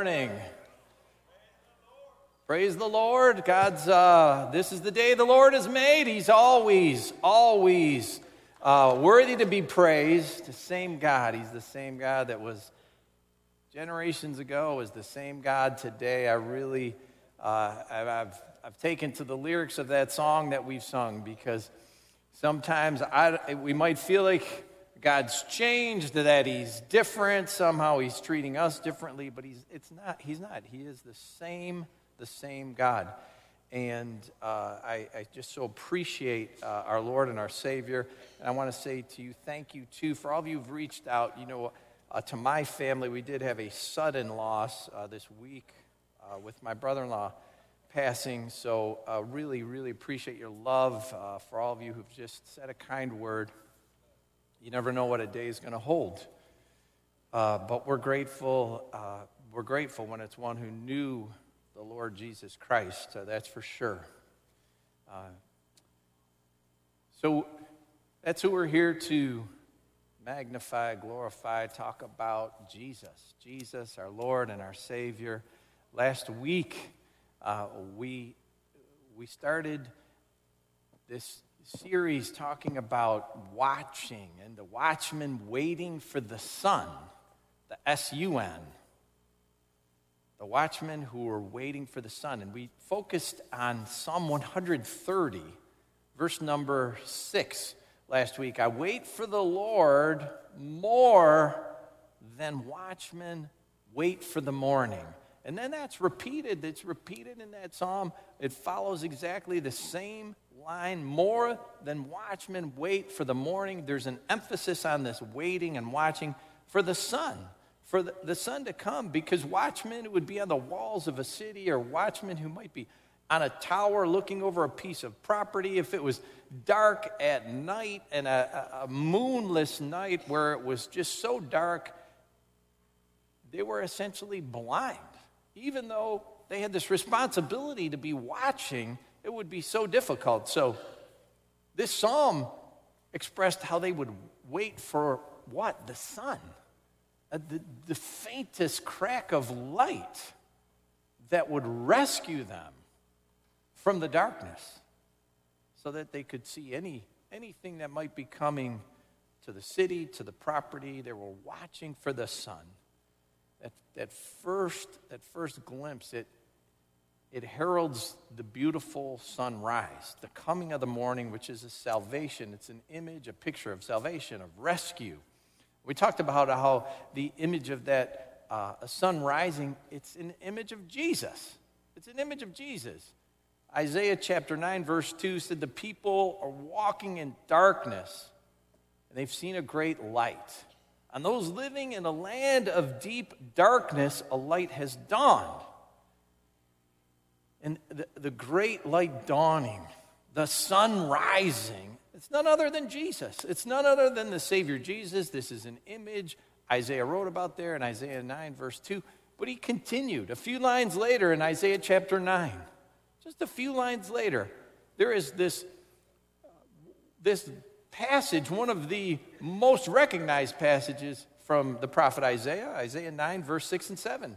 morning. Praise the Lord. God's, uh, this is the day the Lord has made. He's always, always uh, worthy to be praised. The same God. He's the same God that was generations ago, is the same God today. I really, uh, I've, I've taken to the lyrics of that song that we've sung because sometimes I, we might feel like God's changed, that He's different. Somehow He's treating us differently, but He's, it's not, he's not. He is the same the same God. And uh, I, I, just so appreciate uh, our Lord and our Savior. And I want to say to you, thank you too for all of you who've reached out. You know, uh, to my family, we did have a sudden loss uh, this week uh, with my brother in law passing. So, uh, really, really appreciate your love for all of you who've just said a kind word. You never know what a day is going to hold. but we're grateful. we're grateful when it's one who knew the Lord Jesus Christ, uh, that's for sure. Uh, so that's who we're here to magnify, glorify, talk about Jesus. Jesus, our Lord and our Savior. Last week, uh, we, we started this series talking about watching and the watchman waiting for the sun, the S U N the watchmen who were waiting for the sun. And we focused on Psalm 130, verse number 6 last week. I wait for the Lord more than watchmen wait for the morning. And then that's repeated. It's repeated in that psalm. It follows exactly the same line more than watchmen wait for the morning. There's an emphasis on this waiting and watching for the sun for the, the sun to come because watchmen would be on the walls of a city or watchmen who might be on a tower looking over a piece of property. If it was dark at night and a, a moonless night where it was just so dark, they were essentially blind. Even though they had this responsibility to be watching, it would be so difficult. So, this psalm expressed how they would wait for what? The sun uh, the, the faintest crack of light that would rescue them from the darkness so that they could see any, anything that might be coming to the city, to the property. They were watching for the sun. That, that, first, that first glimpse, it, it heralds the beautiful sunrise, the coming of the morning, which is a salvation. It's an image, a picture of salvation, of rescue. We talked about how the image of that uh, sun rising, it's an image of Jesus. It's an image of Jesus. Isaiah chapter 9, verse 2 said, The people are walking in darkness, and they've seen a great light. On those living in a land of deep darkness, a light has dawned. And the, the great light dawning, the sun rising, it's none other than Jesus. It's none other than the Savior Jesus. This is an image Isaiah wrote about there in Isaiah 9, verse 2. But he continued a few lines later in Isaiah chapter 9. Just a few lines later, there is this, this passage, one of the most recognized passages from the prophet Isaiah, Isaiah 9, verse 6 and 7.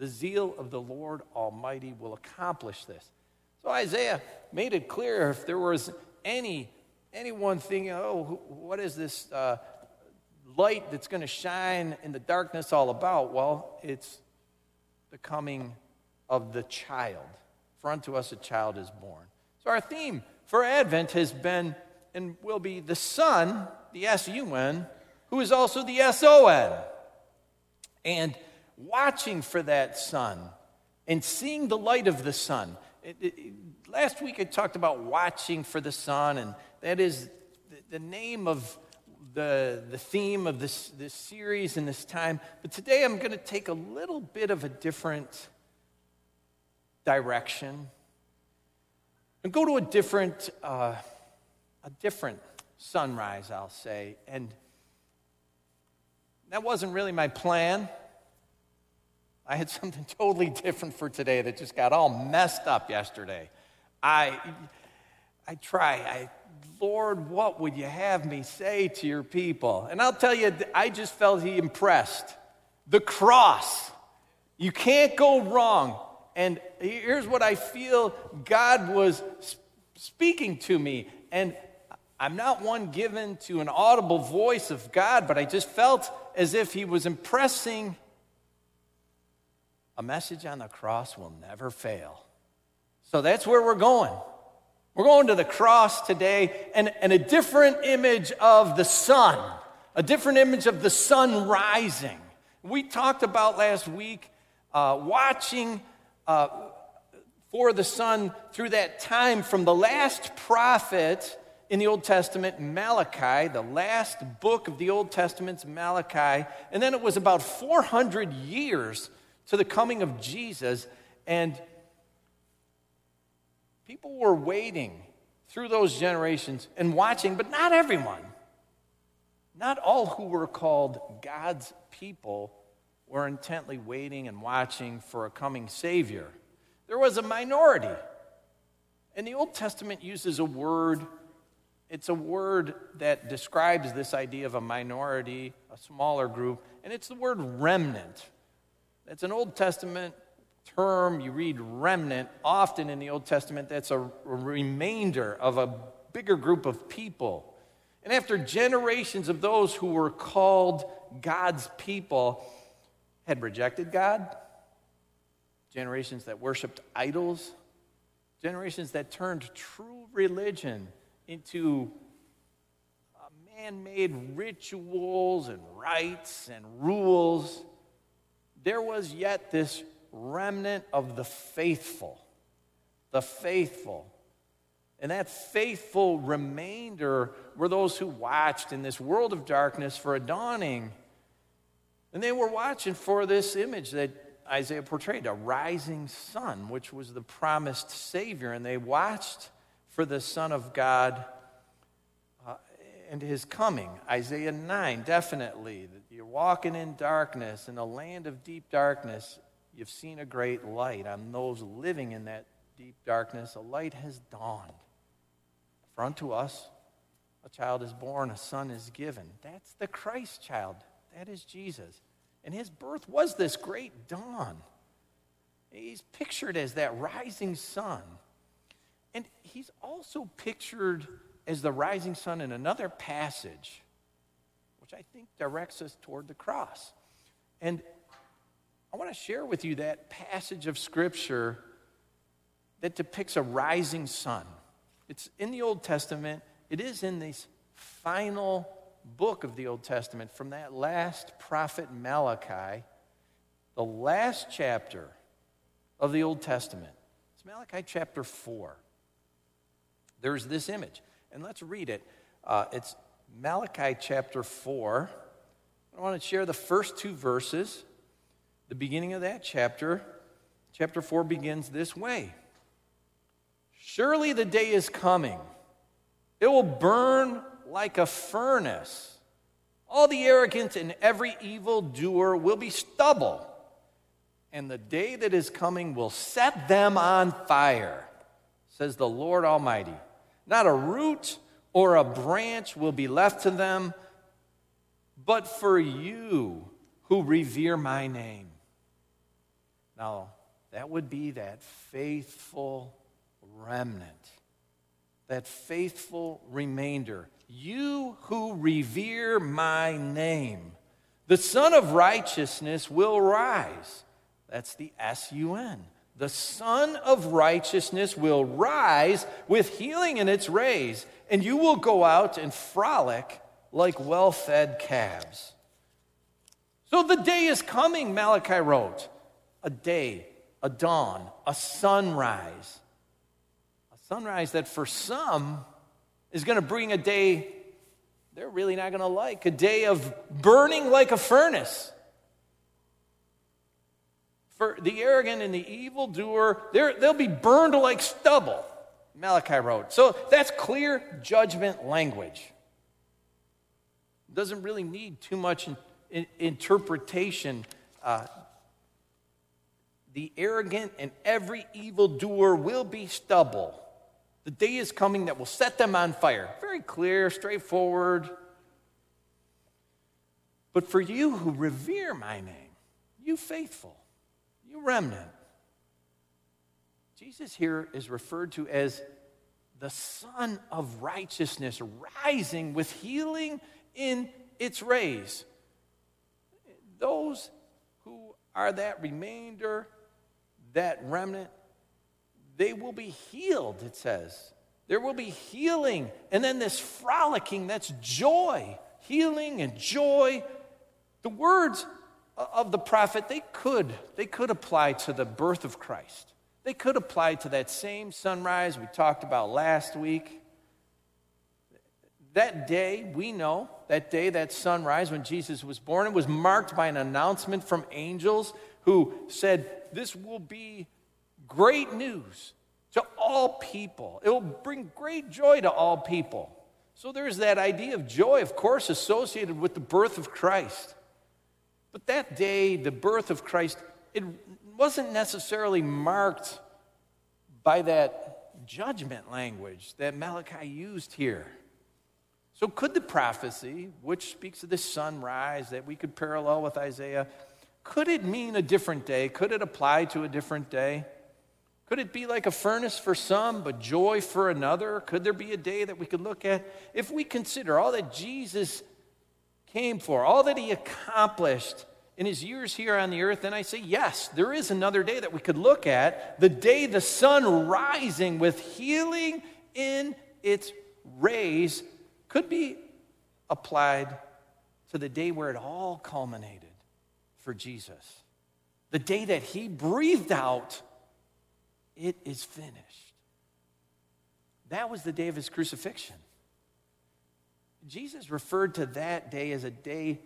The zeal of the Lord Almighty will accomplish this. So Isaiah made it clear if there was any anyone thinking, oh, what is this uh, light that's going to shine in the darkness all about? Well, it's the coming of the child. For unto us a child is born. So our theme for Advent has been and will be the Son, the S U N, who is also the S O N. And watching for that sun and seeing the light of the sun. It, it, last week I talked about watching for the sun and that is the name of the, the theme of this, this series and this time. But today I'm going to take a little bit of a different direction and go to a different, uh, a different sunrise, I'll say. And that wasn't really my plan. I had something totally different for today that just got all messed up yesterday. I, I try, I, Lord, what would you have me say to your people? And I'll tell you, I just felt he impressed. The cross. You can't go wrong. And here's what I feel God was speaking to me. And I'm not one given to an audible voice of God, but I just felt as if he was impressing a message on the cross will never fail. So that's where we're going. We're going to the cross today and, and a different image of the sun, a different image of the sun rising. We talked about last week uh, watching uh, for the sun through that time from the last prophet in the Old Testament, Malachi, the last book of the Old Testament's Malachi. And then it was about 400 years to the coming of Jesus. And people were waiting through those generations and watching, but not everyone. Not all who were called God's people were intently waiting and watching for a coming Savior. There was a minority. And the Old Testament uses a word it's a word that describes this idea of a minority, a smaller group, and it's the word remnant. It's an Old Testament term. You read remnant often in the Old Testament, that's a remainder of a bigger group of people. And after generations of those who were called God's people had rejected God, generations that worshiped idols, generations that turned true religion into uh, man made rituals and rites and rules, there was yet this remnant of the faithful. The faithful. And that faithful remainder were those who watched in this world of darkness for a dawning. And they were watching for this image that Isaiah portrayed a rising sun, which was the promised Savior. And they watched for the Son of God uh, and his coming. Isaiah 9, definitely. You're walking in darkness, in a land of deep darkness. You've seen a great light. On those living in that deep darkness, a light has dawned. For unto us a child is born, a son is given. That's the Christ child. That is Jesus. And his birth was this great dawn. He's pictured as that rising sun. And he's also pictured as the rising sun in another passage, which I think directs us toward the cross. And I want to share with you that passage of Scripture that depicts a rising sun. It's in the Old Testament, it is in this final book of the Old Testament from that last prophet Malachi, the last chapter of the Old Testament. It's Malachi chapter 4 there's this image. And let's read it. Uh, it's Malachi chapter 4. I want to share the first two verses. The beginning of that chapter, chapter 4 begins this way Surely the day is coming, it will burn like a furnace. All the arrogant and every evil doer will be stubble, and the day that is coming will set them on fire, says the Lord Almighty. Not a root or a branch will be left to them, but for you who revere my name. Now, that would be that faithful remnant, that faithful remainder. You who revere my name. The Sun of Righteousness will rise. That's the S U N the Sun of Righteousness will rise with healing in its rays, and you will go out and frolic like well fed calves. So the day is coming, Malachi wrote. A day, a dawn, a sunrise. A sunrise that for some is going to bring a day they're really not going to like, a day of burning like a furnace For the arrogant and the evildoer, they'll be burned like stubble, Malachi wrote. So that's clear judgment language. Doesn't really need too much in, in, interpretation. Uh, the arrogant and every evildoer will be stubble. The day is coming that will set them on fire. Very clear, straightforward. But for you who revere my name, you faithful, remnant, Jesus here is referred to as the Sun of Righteousness rising with healing in its rays. Those who are that remainder, that remnant, they will be healed, it says. There will be healing. And then this frolicking, that's joy. Healing and joy. The words of the prophet, they could, they could apply to the birth of Christ. They could apply to that same sunrise we talked about last week. That day, we know, that day, that sunrise when Jesus was born, it was marked by an announcement from angels who said, This will be great news to all people. It will bring great joy to all people. So there's that idea of joy, of course, associated with the birth of Christ. But that day, the birth of Christ, it wasn't necessarily marked by that judgment language that Malachi used here. So, could the prophecy, which speaks of the sunrise that we could parallel with Isaiah, could it mean a different day? Could it apply to a different day? Could it be like a furnace for some, but joy for another? Could there be a day that we could look at? If we consider all that Jesus came for, all that he accomplished in his years here on the earth, then I say, yes, there is another day that we could look at. The day the sun rising with healing in its rays could be applied to the day where it all culminated for Jesus. The day that he breathed out, it is finished. That was the day of his crucifixion. Jesus referred to that day as a day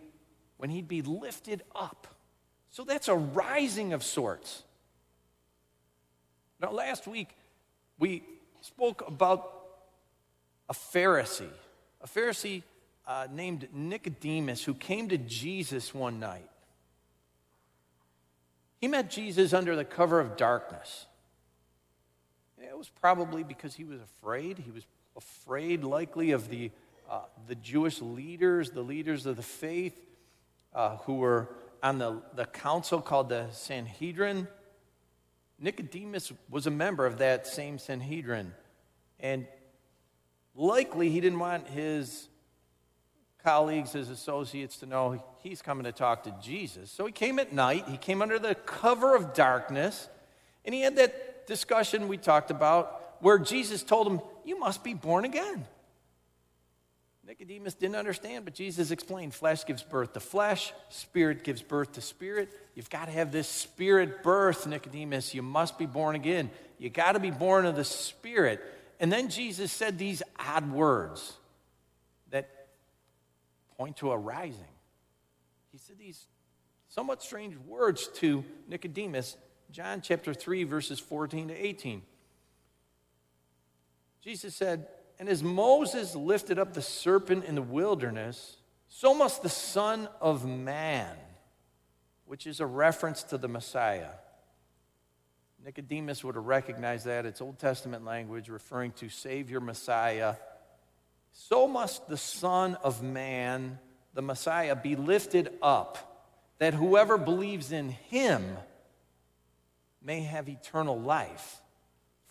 when he'd be lifted up. So that's a rising of sorts. Now, last week we spoke about a Pharisee, a Pharisee uh, named Nicodemus who came to Jesus one night. He met Jesus under the cover of darkness. It was probably because he was afraid. He was afraid, likely, of the, uh, the Jewish leaders, the leaders of the faith, uh, who were on the, the council called the Sanhedrin. Nicodemus was a member of that same Sanhedrin. And likely he didn't want his colleagues, his associates to know he's coming to talk to Jesus. So he came at night, he came under the cover of darkness, and he had that discussion we talked about where Jesus told him, You must be born again. Nicodemus didn't understand, but Jesus explained flesh gives birth to flesh, spirit gives birth to spirit. You've got to have this spirit birth, Nicodemus. You must be born again. You got to be born of the spirit. And then Jesus said these odd words that point to a rising. He said these somewhat strange words to Nicodemus, John chapter 3, verses 14 to 18. Jesus said, And as Moses lifted up the serpent in the wilderness, so must the Son of Man, which is a reference to the Messiah. Nicodemus would have recognized that. It's Old Testament language referring to Savior Messiah. So must the Son of Man the Messiah, be lifted up, that whoever believes in him may have eternal life.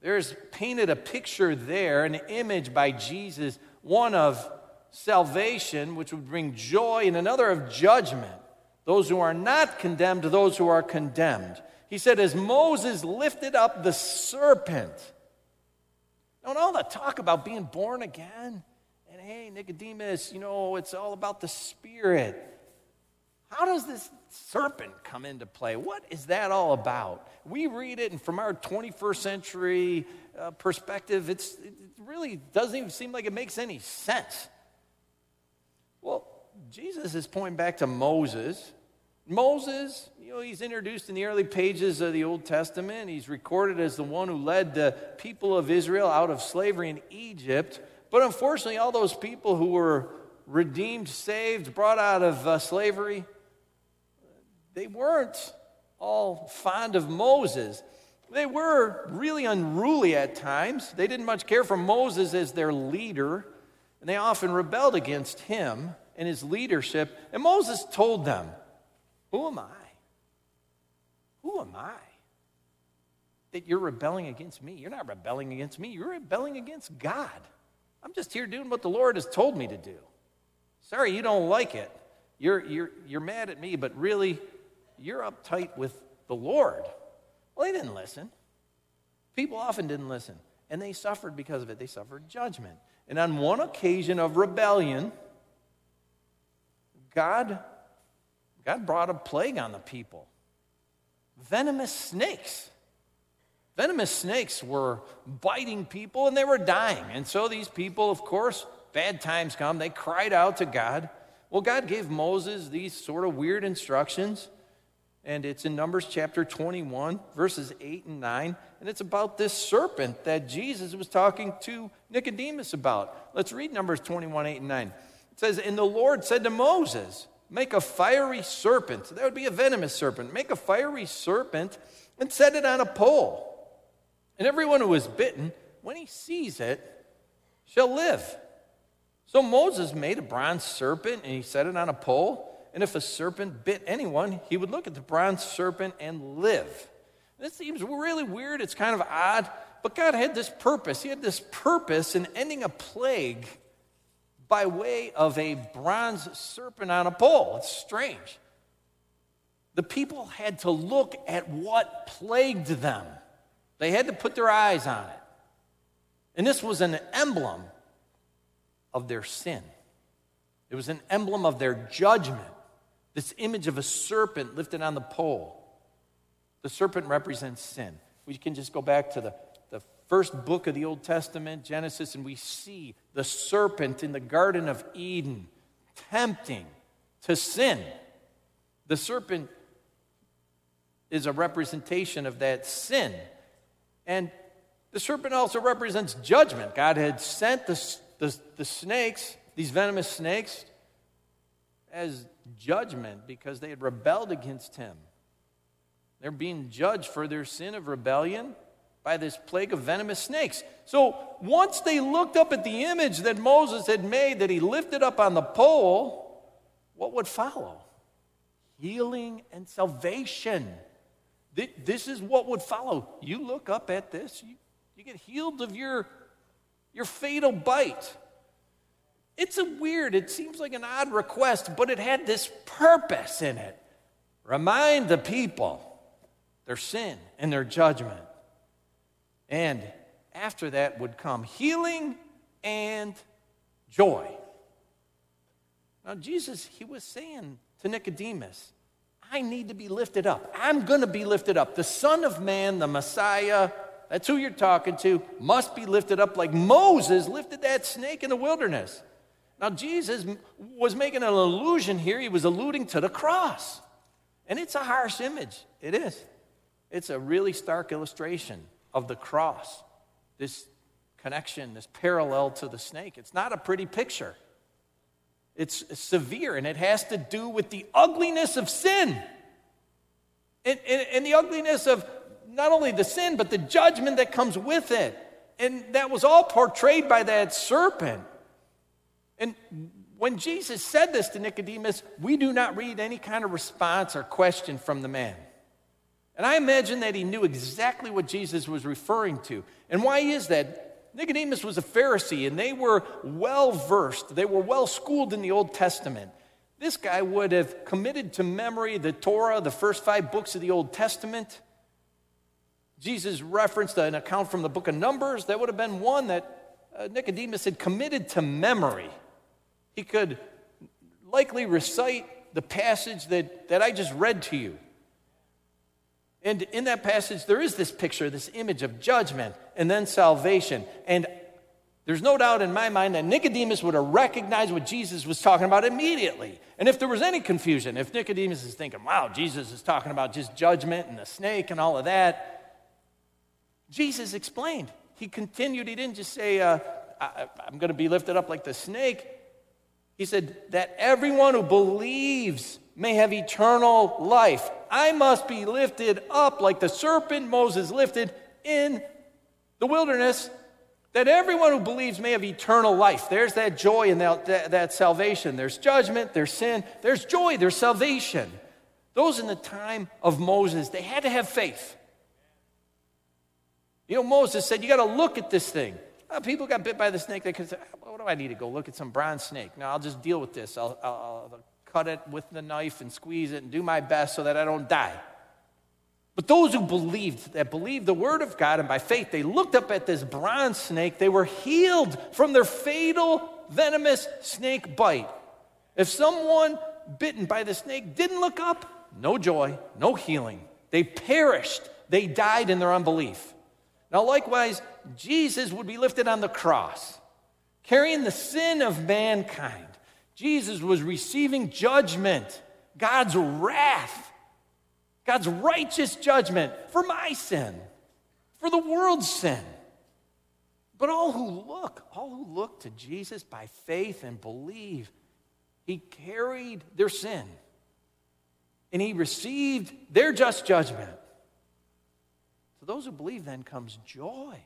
There's painted a picture there, an image by Jesus, one of salvation, which would bring joy, and another of judgment. Those who are not condemned to those who are condemned. He said, As Moses lifted up the serpent. Now, all the talk about being born again, and hey, Nicodemus, you know, it's all about the Spirit. How does this serpent come into play? What is that all about? We read it, and from our 21st century uh, perspective, it really doesn't even seem like it makes any sense. Well, Jesus is pointing back to Moses. Moses, you know, he's introduced in the early pages of the Old Testament. He's recorded as the one who led the people of Israel out of slavery in Egypt. But unfortunately, all those people who were redeemed, saved, brought out of uh, slavery, they weren't all fond of Moses. They were really unruly at times. They didn't much care for Moses as their leader, and they often rebelled against him and his leadership. And Moses told them, Who am I? Who am I? That you're rebelling against me. You're not rebelling against me, you're rebelling against God. I'm just here doing what the Lord has told me to do. Sorry, you don't like it. You're, you're, you're mad at me, but really, you're uptight with the Lord. Well, they didn't listen. People often didn't listen, and they suffered because of it. They suffered judgment. And on one occasion of rebellion, God, God brought a plague on the people venomous snakes. Venomous snakes were biting people and they were dying. And so these people, of course, bad times come, they cried out to God. Well, God gave Moses these sort of weird instructions and it's in Numbers chapter 21, verses 8 and 9. And it's about this serpent that Jesus was talking to Nicodemus about. Let's read Numbers 21, 8 and 9. It says, And the Lord said to Moses, Make a fiery serpent. That would be a venomous serpent. Make a fiery serpent and set it on a pole. And everyone who is bitten, when he sees it, shall live. So Moses made a bronze serpent and he set it on a pole. And if a serpent bit anyone, he would look at the bronze serpent and live. This seems really weird. It's kind of odd. But God had this purpose. He had this purpose in ending a plague by way of a bronze serpent on a pole. It's strange. The people had to look at what plagued them, they had to put their eyes on it. And this was an emblem of their sin, it was an emblem of their judgment. This image of a serpent lifted on the pole. The serpent represents sin. We can just go back to the, the first book of the Old Testament, Genesis, and we see the serpent in the Garden of Eden tempting to sin. The serpent is a representation of that sin. And the serpent also represents judgment. God had sent the, the, the snakes, these venomous snakes, as judgment because they had rebelled against him. They're being judged for their sin of rebellion by this plague of venomous snakes. So once they looked up at the image that Moses had made, that he lifted up on the pole, what would follow? Healing and salvation. This is what would follow. You look up at this, you, get healed of your, your fatal bite. It's a weird, it seems like an odd request, but it had this purpose in it. Remind the people their sin and their judgment. And after that would come healing and joy. Now, Jesus, he was saying to Nicodemus, I need to be lifted up. I'm going to be lifted up. The Son of Man, the Messiah, that's who you're talking to, must be lifted up like Moses lifted that snake in the wilderness. Now, Jesus was making an allusion here. He was alluding to the cross. And it's a harsh image. It is. It's a really stark illustration of the cross. This connection, this parallel to the snake. It's not a pretty picture. It's severe, and it has to do with the ugliness of sin. And, and, and the ugliness of not only the sin, but the judgment that comes with it. And that was all portrayed by that serpent. And when Jesus said this to Nicodemus, we do not read any kind of response or question from the man. And I imagine that he knew exactly what Jesus was referring to. And why is that? Nicodemus was a Pharisee and they were well versed, they were well schooled in the Old Testament. This guy would have committed to memory the Torah, the first five books of the Old Testament. Jesus referenced an account from the book of Numbers that would have been one that uh, Nicodemus had committed to memory. He could likely recite the passage that, that I just read to you. And in that passage, there is this picture, this image of judgment and then salvation. And there's no doubt in my mind that Nicodemus would have recognized what Jesus was talking about immediately. And if there was any confusion, if Nicodemus is thinking, wow, Jesus is talking about just judgment and the snake and all of that, Jesus explained. He continued, he didn't just say, uh, I, am going to be lifted up like the snake. He said, that everyone who believes may have eternal life. I must be lifted up like the serpent Moses lifted in the wilderness that everyone who believes may have eternal life. There's that joy and that, that, that, salvation. There's judgment, there's sin, there's joy, there's salvation. Those in the time of Moses, they had to have faith. You know, Moses said, You got to look at this thing. Uh, people got bit by the snake. They could say, What do I need to go look at some bronze snake? No, I'll just deal with this. I'll, I'll, I'll cut it with the knife and squeeze it and do my best so that I don't die. But those who believed, that believed the word of God, and by faith they looked up at this bronze snake, they were healed from their fatal venomous snake bite. If someone bitten by the snake didn't look up, no joy, no healing. They perished, they died in their unbelief. Now, likewise, Jesus would be lifted on the cross, carrying the sin of mankind. Jesus was receiving judgment, God's wrath God's righteous judgment for my sin, for the world's sin. But all who look, all who look to Jesus by faith and believe, he carried their sin and he received their just judgment. To those who believe, then comes joy,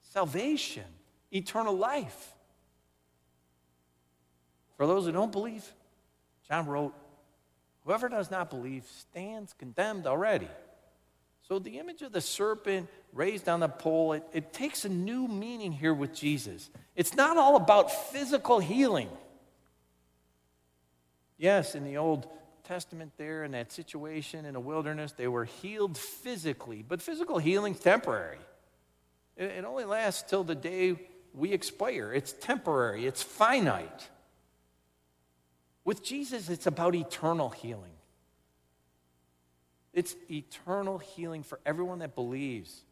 salvation, eternal life. For those who don't believe, John wrote, Whoever does not believe stands condemned already. So the image of the serpent raised on the pole, it, it takes a new meaning here with Jesus. It's not all about physical healing. Yes, in the Old Testament, there in that situation in the wilderness, they were healed physically, but physical healing's temporary. It, it only lasts till the day we expire. It's temporary, it's finite. With Jesus, it's about eternal healing. It's eternal healing for everyone that believes.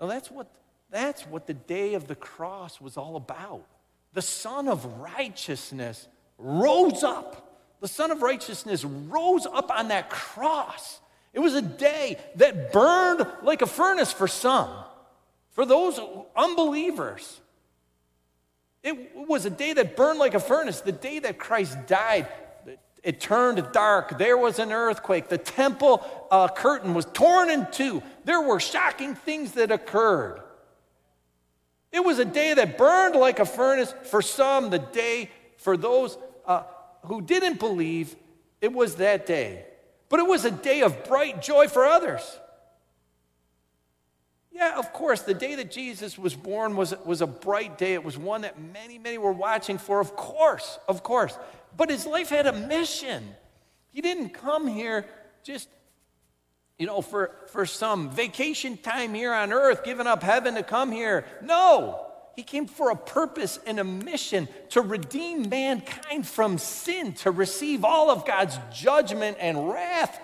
Now, that's what, that's what the day of the cross was all about. The Son of Righteousness rose up. The Son of Righteousness rose up on that cross. It was a day that burned like a furnace for some, for those unbelievers. It was a day that burned like a furnace. The day that Christ died, it turned dark. There was an earthquake. The temple uh, curtain was torn in two. There were shocking things that occurred. It was a day that burned like a furnace for some, the day for those uh, who didn't believe, it was that day. But it was a day of bright joy for others. Yeah, of course, the day that Jesus was born was, was a bright day. It was one that many, many were watching for, of course, of course. But his life had a mission. He didn't come here just, you know, for, for some vacation time here on earth, giving up heaven to come here. No, he came for a purpose and a mission to redeem mankind from sin, to receive all of God's judgment and wrath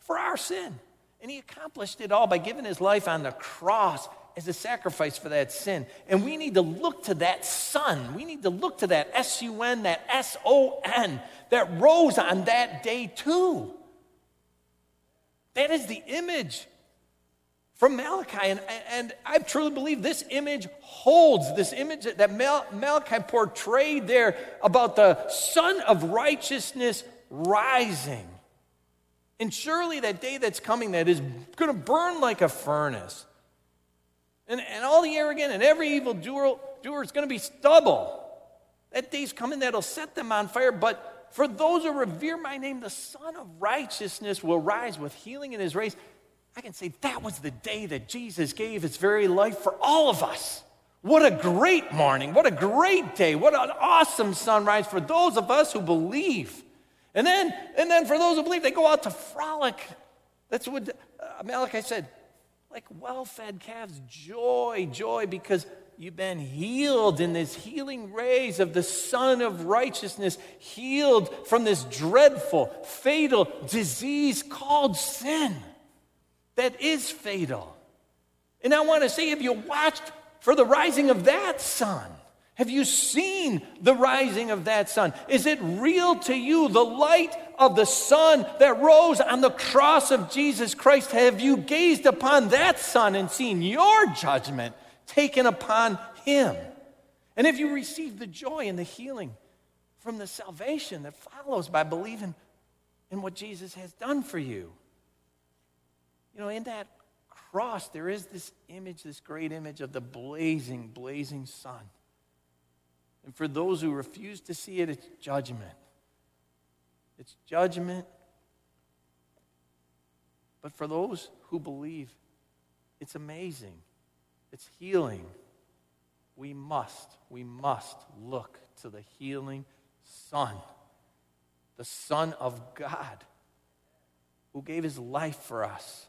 for our sin. And he accomplished it all by giving his life on the cross as a sacrifice for that sin. And we need to look to that Son. We need to look to that S U N, that S O N, that rose on that day too. That is the image from Malachi. And, and I truly believe this image holds, this image that Malachi portrayed there about the Son of Righteousness rising. And surely that day that's coming that is going to burn like a furnace. And, and all the arrogant and every evil doer, doer is going to be stubble. That day's coming that'll set them on fire. But for those who revere my name, the Son of Righteousness will rise with healing in his race. I can say that was the day that Jesus gave his very life for all of us. What a great morning. What a great day. What an awesome sunrise for those of us who believe. And then, and then for those who believe, they go out to frolic. That's what uh, Malachi said. like well fed calves. Joy, joy, because you've been healed in this healing rays of the Sun of Righteousness, healed from this dreadful, fatal disease called sin that is fatal. And I want to say, have you watched for the rising of that sun? Have you seen the rising of that sun? Is it real to you, the light of the sun that rose on the cross of Jesus Christ? Have you gazed upon that sun and seen your judgment taken upon him? And have you received the joy and the healing from the salvation that follows by believing in what Jesus has done for you? You know, in that cross, there is this image, this great image of the blazing, blazing sun. And for those who refuse to see it, it's judgment. It's judgment. But for those who believe, it's amazing. It's healing. We must, we must look to the healing Son, the Son of God, who gave his life for us.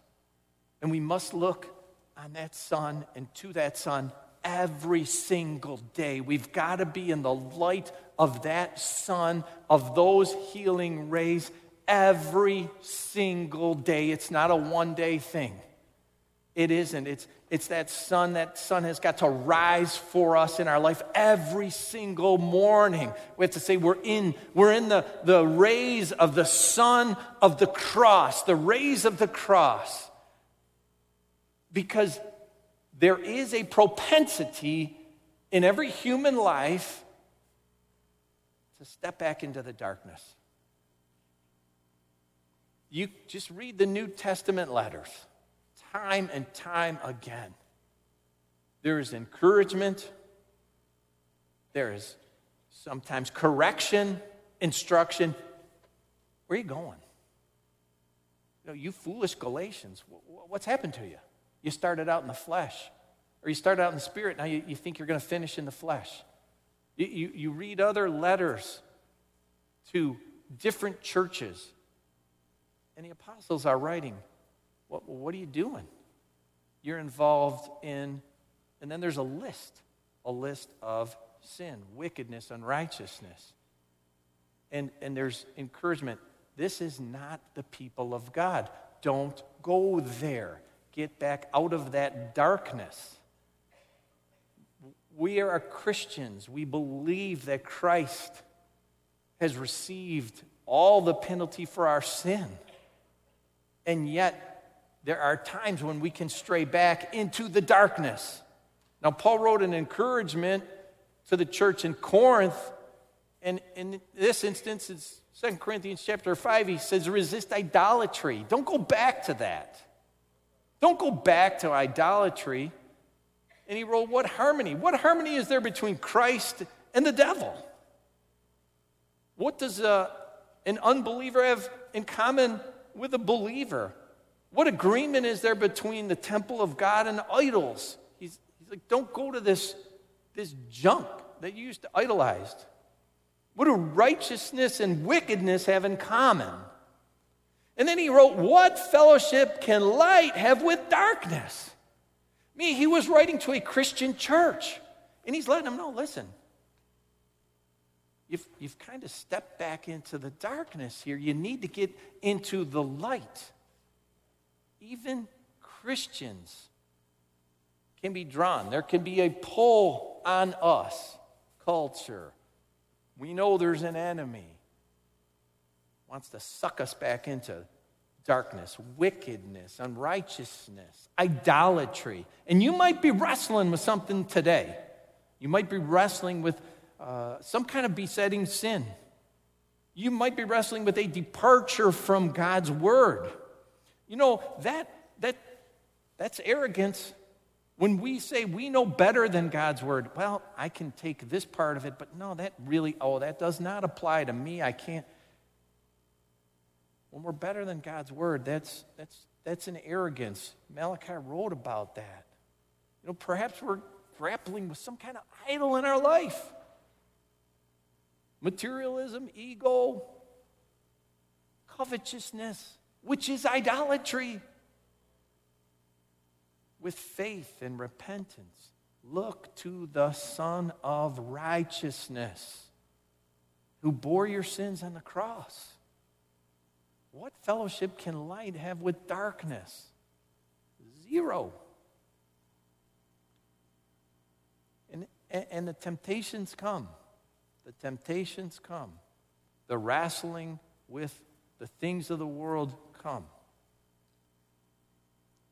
And we must look on that sun and to that sun every single day. We've got to be in the light of that sun, of those healing rays every single day. It's not a one day thing. It isn't. It's, it's that sun. That sun has got to rise for us in our life every single morning. We have to say we're in, we're in the, the rays of the sun of the cross, the rays of the cross. Because there is a propensity in every human life to step back into the darkness. You just read the New Testament letters time and time again. There is encouragement, there is sometimes correction, instruction. Where are you going? You know, you foolish Galatians, what's happened to you? You started out in the flesh, or you started out in the spirit, now you, you think you're going to finish in the flesh. You, you, you read other letters to different churches, and the apostles are writing, What, what are you doing? You're involved in, and then there's a list, a list of sin, wickedness, unrighteousness. And, and there's encouragement. This is not the people of God. Don't go there get back out of that darkness. We are Christians. We believe that Christ has received all the penalty for our sin. And yet, there are times when we can stray back into the darkness. Now, Paul wrote an encouragement to the church in Corinth, and in this instance, it's 2 Corinthians chapter 5. He says, resist idolatry. Don't go back to that. Don't go back to idolatry. And he wrote, What harmony? What harmony is there between Christ and the devil? What does uh, an unbeliever have in common with a believer? What agreement is there between the temple of God and idols? He's, he's like, Don't go to this, this junk that you used to idolize. What do righteousness and wickedness have in common? And then he wrote, What fellowship can light have with darkness? Me, he was writing to a Christian church. And he's letting them know listen, you've, you've kind of stepped back into the darkness here. You need to get into the light. Even Christians can be drawn, there can be a pull on us, culture. We know there's an enemy wants to suck us back into darkness, wickedness, unrighteousness, idolatry. And you might be wrestling with something today. You might be wrestling with uh, some kind of besetting sin. You might be wrestling with a departure from God's word. You know, that, that, that's arrogance when we say we know better than God's word. Well, I can take this part of it, but no, that really, oh, that does not apply to me. I can't when we're better than God's word, that's, that's, that's an arrogance. Malachi wrote about that. You know, perhaps we're grappling with some kind of idol in our life materialism, ego, covetousness, which is idolatry. with faith and repentance. Look to the Son of Righteousness who bore your sins on the cross. What fellowship can light have with darkness? Zero. And, and the temptations come. The temptations come. The wrestling with the things of the world come.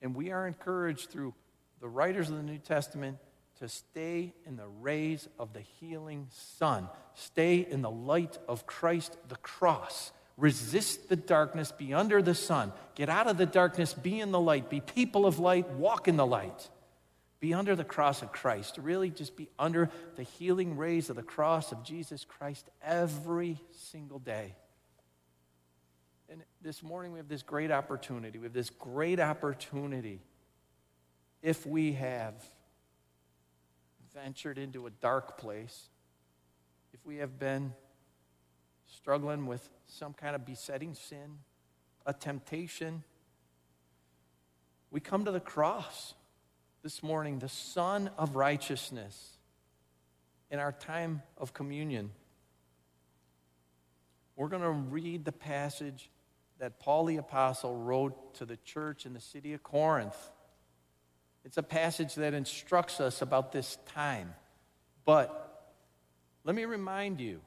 And we are encouraged through the writers of the New Testament to stay in the rays of the healing sun, stay in the light of Christ, the cross. Resist the darkness, be under the sun. Get out of the darkness, be in the light. Be people of light, walk in the light. Be under the cross of Christ. Really, just be under the healing rays of the cross of Jesus Christ every single day. And this morning, we have this great opportunity. We have this great opportunity if we have ventured into a dark place, if we have been struggling with some kind of besetting sin, a temptation, we come to the cross this morning, the Son of Righteousness, in our time of communion. We're going to read the passage that Paul the Apostle wrote to the church in the city of Corinth. It's a passage that instructs us about this time. But let me remind you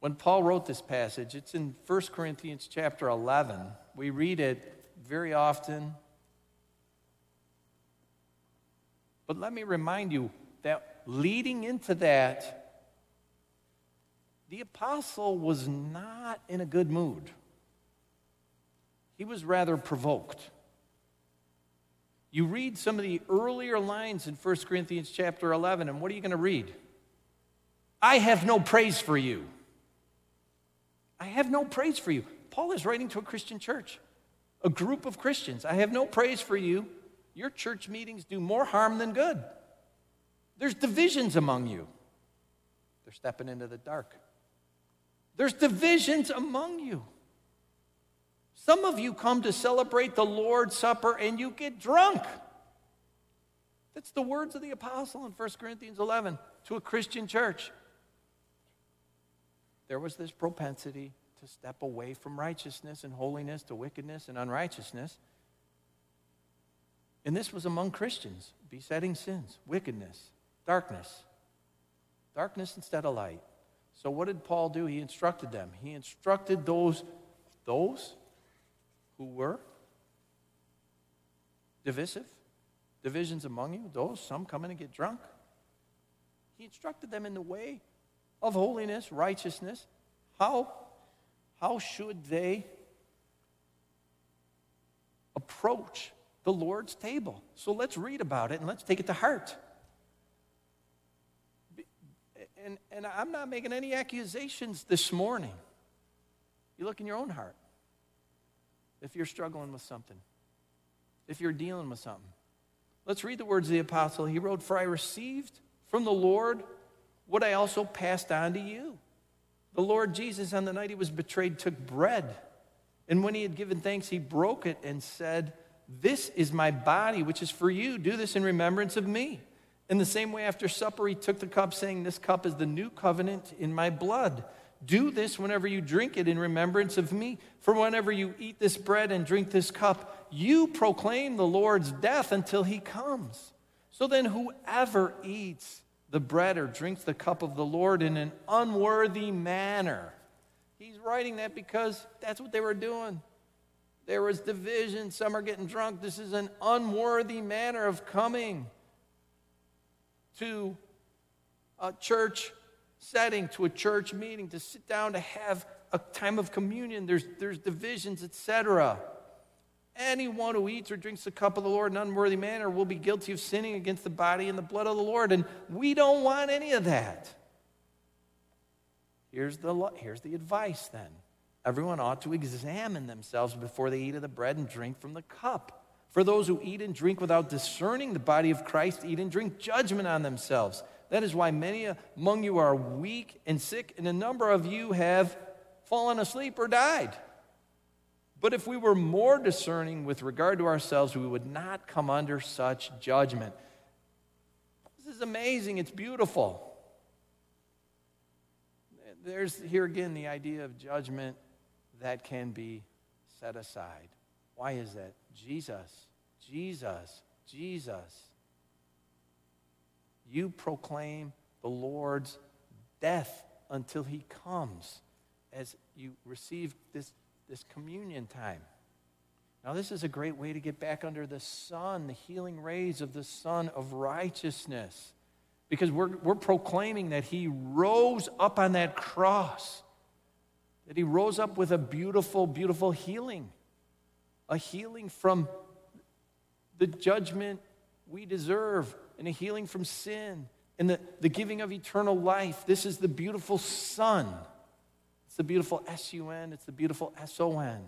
when Paul wrote this passage, it's in 1 Corinthians chapter 11. We read it very often. But let me remind you that leading into that, the apostle was not in a good mood. He was rather provoked. You read some of the earlier lines in 1 Corinthians chapter 11, and what are you going to read? I have no praise for you. I have no praise for you. Paul is writing to a Christian church, a group of Christians. I have no praise for you. Your church meetings do more harm than good. There's divisions among you. They're stepping into the dark. There's divisions among you. Some of you come to celebrate the Lord's Supper and you get drunk. That's the words of the apostle in 1 Corinthians 11 to a Christian church. There was this propensity to step away from righteousness and holiness to wickedness and unrighteousness. And this was among Christians besetting sins, wickedness, darkness. Darkness instead of light. So what did Paul do? He instructed them. He instructed those, those who were divisive, divisions among you, those, some come in and get drunk. He instructed them in the way of holiness, righteousness. How, how should they approach the Lord's table? So let's read about it and let's take it to heart. And, and I'm not making any accusations this morning. You look in your own heart if you're struggling with something, if you're dealing with something. Let's read the words of the apostle. He wrote, For I received from the Lord what I also passed on to you. The Lord Jesus, on the night he was betrayed, took bread. And when he had given thanks, he broke it and said, This is my body, which is for you. Do this in remembrance of me. In the same way, after supper, he took the cup, saying, This cup is the new covenant in my blood. Do this whenever you drink it in remembrance of me. For whenever you eat this bread and drink this cup, you proclaim the Lord's death until he comes. So then, whoever eats the bread or drinks the cup of the Lord in an unworthy manner, he's writing that because that's what they were doing. There was division. Some are getting drunk. This is an unworthy manner of coming to a church setting, to a church meeting, to sit down to have a time of communion. There's, there's divisions, etc. Anyone who eats or drinks the cup of the Lord in an unworthy manner will be guilty of sinning against the body and the blood of the Lord. And we don't want any of that. Here's the, here's the advice then everyone ought to examine themselves before they eat of the bread and drink from the cup. For those who eat and drink without discerning the body of Christ eat and drink judgment on themselves. That is why many among you are weak and sick, and a number of you have fallen asleep or died. But if we were more discerning with regard to ourselves, we would not come under such judgment. This is amazing. It's beautiful. There's here again the idea of judgment that can be set aside. Why is that? Jesus, Jesus, Jesus. You proclaim the Lord's death until he comes as you receive this this communion time. Now, this is a great way to get back under the sun, the healing rays of the sun of righteousness, because we're, we're proclaiming that he rose up on that cross, that he rose up with a beautiful, beautiful healing, a healing from the judgment we deserve, and a healing from sin, and the, the giving of eternal life. This is the beautiful sun the beautiful S U N, it's the beautiful S O N.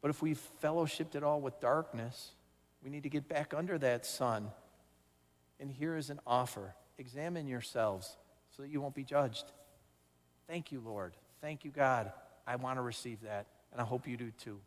But if we've fellowshipped it all with darkness, we need to get back under that sun. And here is an offer examine yourselves so that you won't be judged. Thank you, Lord. Thank you, God. I want to receive that, and I hope you do too.